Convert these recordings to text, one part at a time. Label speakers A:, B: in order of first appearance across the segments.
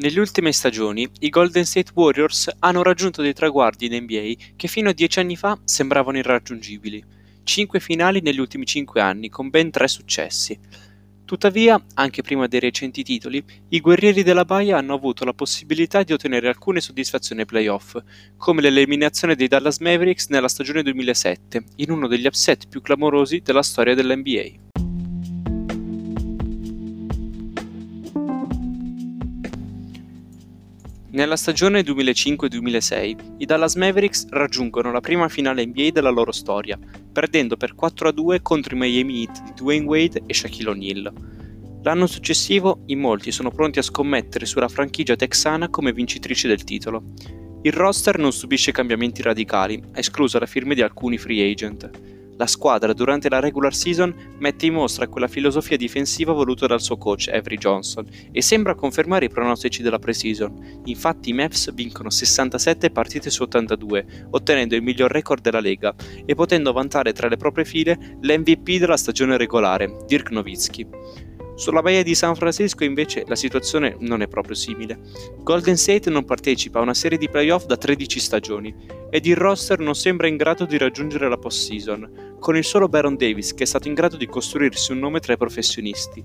A: Nelle ultime stagioni, i Golden State Warriors hanno raggiunto dei traguardi in NBA che fino a dieci anni fa sembravano irraggiungibili. Cinque finali negli ultimi cinque anni, con ben tre successi. Tuttavia, anche prima dei recenti titoli, i guerrieri della Baia hanno avuto la possibilità di ottenere alcune soddisfazioni ai playoff, come l'eliminazione dei Dallas Mavericks nella stagione 2007, in uno degli upset più clamorosi della storia dell'NBA. Nella stagione 2005-2006 i Dallas Mavericks raggiungono la prima finale NBA della loro storia, perdendo per 4-2 contro i Miami Heat di Dwayne Wade e Shaquille O'Neal. L'anno successivo in molti sono pronti a scommettere sulla franchigia texana come vincitrice del titolo. Il roster non subisce cambiamenti radicali, esclusa la firma di alcuni free agent la squadra durante la regular season mette in mostra quella filosofia difensiva voluta dal suo coach Avery Johnson e sembra confermare i pronostici della pre-season. Infatti i Mavs vincono 67 partite su 82, ottenendo il miglior record della Lega e potendo vantare tra le proprie file l'MVP della stagione regolare, Dirk Nowitzki. Sulla Baia di San Francisco invece la situazione non è proprio simile. Golden State non partecipa a una serie di playoff da 13 stagioni ed il roster non sembra in grado di raggiungere la post-season, con il solo Baron Davis che è stato in grado di costruirsi un nome tra i professionisti.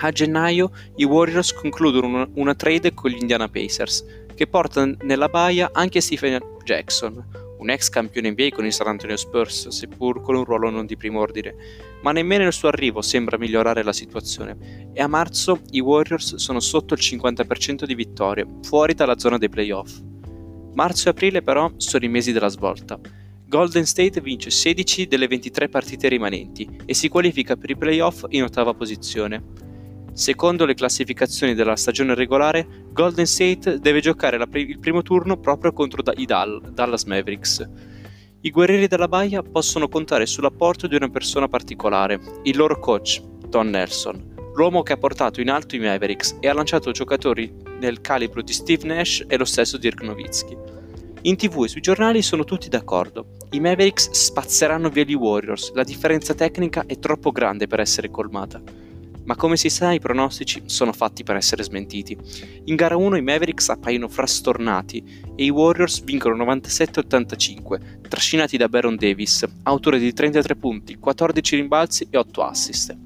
A: A gennaio i Warriors concludono una, trade con gli Indiana Pacers, che porta nella baia anche Stephen Jackson, un ex campione NBA con i San Antonio Spurs, seppur con un ruolo non di primo ordine, ma nemmeno il suo arrivo sembra migliorare la situazione e a marzo i Warriors sono sotto il 50% di vittorie, fuori dalla zona dei playoff. Marzo e aprile però sono i mesi della svolta. Golden State vince 16 delle 23 partite rimanenti e si qualifica per i playoff in ottava posizione. Secondo le classificazioni della stagione regolare, Golden State deve giocare pri- il primo turno proprio contro i Dal- Dallas Mavericks. I guerrieri della Baia possono contare sull'apporto di una persona particolare, il loro coach, Don Nelson, l'uomo che ha portato in alto i Mavericks e ha lanciato giocatori nel calibro di Steve Nash e lo stesso Dirk Nowitzki. In tv e sui giornali sono tutti d'accordo. I Mavericks spazzeranno via gli Warriors, la differenza tecnica è troppo grande per essere colmata ma come si sa i pronostici sono fatti per essere smentiti. In gara 1 i Mavericks appaiono frastornati e i Warriors vincono 97-85, trascinati da Baron Davis, autore di 33 punti, 14 rimbalzi e 8 assist.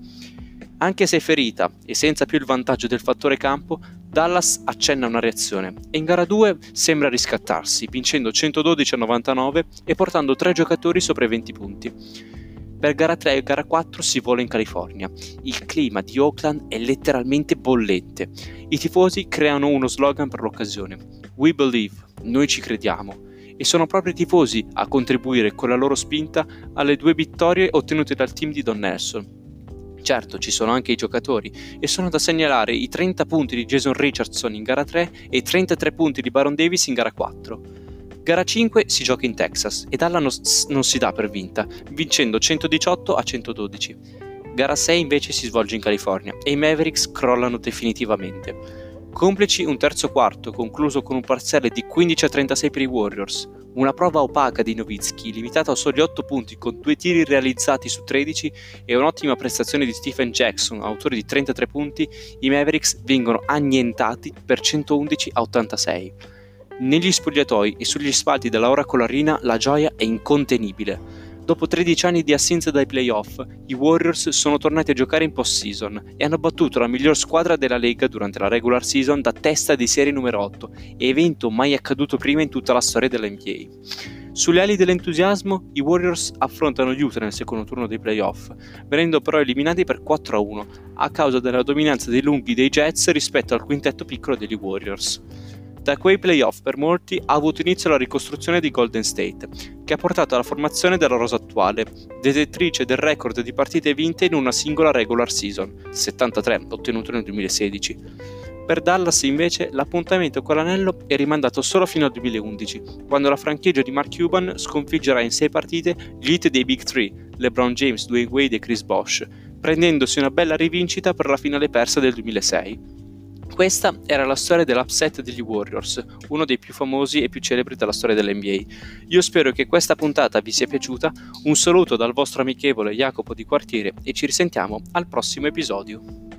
A: Anche se ferita e senza più il vantaggio del fattore campo, Dallas accenna una reazione e in gara 2 sembra riscattarsi, vincendo 112 99 e portando 3 giocatori sopra i 20 punti. Per gara 3 e gara 4 si vola in California. Il clima di Oakland è letteralmente bollente. I tifosi creano uno slogan per l'occasione. We believe, noi ci crediamo. E sono proprio i tifosi a contribuire con la loro spinta alle due vittorie ottenute dal team di Don Nelson. Certo, ci sono anche i giocatori e sono da segnalare i 30 punti di Jason Richardson in gara 3 e i 33 punti di Baron Davis in gara 4. Gara 5 si gioca in Texas e Dalla non si dà per vinta, vincendo 118 a 112. Gara 6 invece si svolge in California e i Mavericks crollano definitivamente. Complici un terzo quarto concluso con un parziale di 15 a 36 per i Warriors, una prova opaca di Nowitzki limitata a soli 8 punti con due tiri realizzati su 13 e un'ottima prestazione di Stephen Jackson, autore di 33 punti, i Mavericks vengono annientati per 111 a 86. Negli spogliatoi e sugli spalti della ora colarina la gioia è incontenibile. Dopo 13 anni di assenza dai playoff, i Warriors sono tornati a giocare in post-season e hanno battuto la miglior squadra della Lega durante la regular season da testa di serie numero 8, evento mai accaduto prima in tutta la storia dell'NBA. Sulle ali dell'entusiasmo, i Warriors affrontano gli Utah nel secondo turno dei playoff, venendo però eliminati per 4-1 a causa della dominanza dei lunghi dei Jets rispetto al quintetto piccolo degli Warriors. Da quei playoff per molti ha avuto inizio la ricostruzione di Golden State, che ha portato alla formazione della rosa attuale, detettrice del record di partite vinte in una singola regular season, 73, ottenuto nel 2016. Per Dallas invece l'appuntamento con l'anello è rimandato solo fino al 2011, quando la franchigia di Mark Cuban sconfiggerà in 6 partite gli hit dei Big Three, LeBron James, Dwayne Wade e Chris Bosh, prendendosi una bella rivincita per la finale persa del 2006. Questa era la storia dell'upset degli Warriors, uno dei più famosi e più celebri della storia dell'NBA. Io spero che questa puntata vi sia piaciuta, un saluto dal vostro amichevole Jacopo di Quartiere e ci risentiamo al prossimo episodio.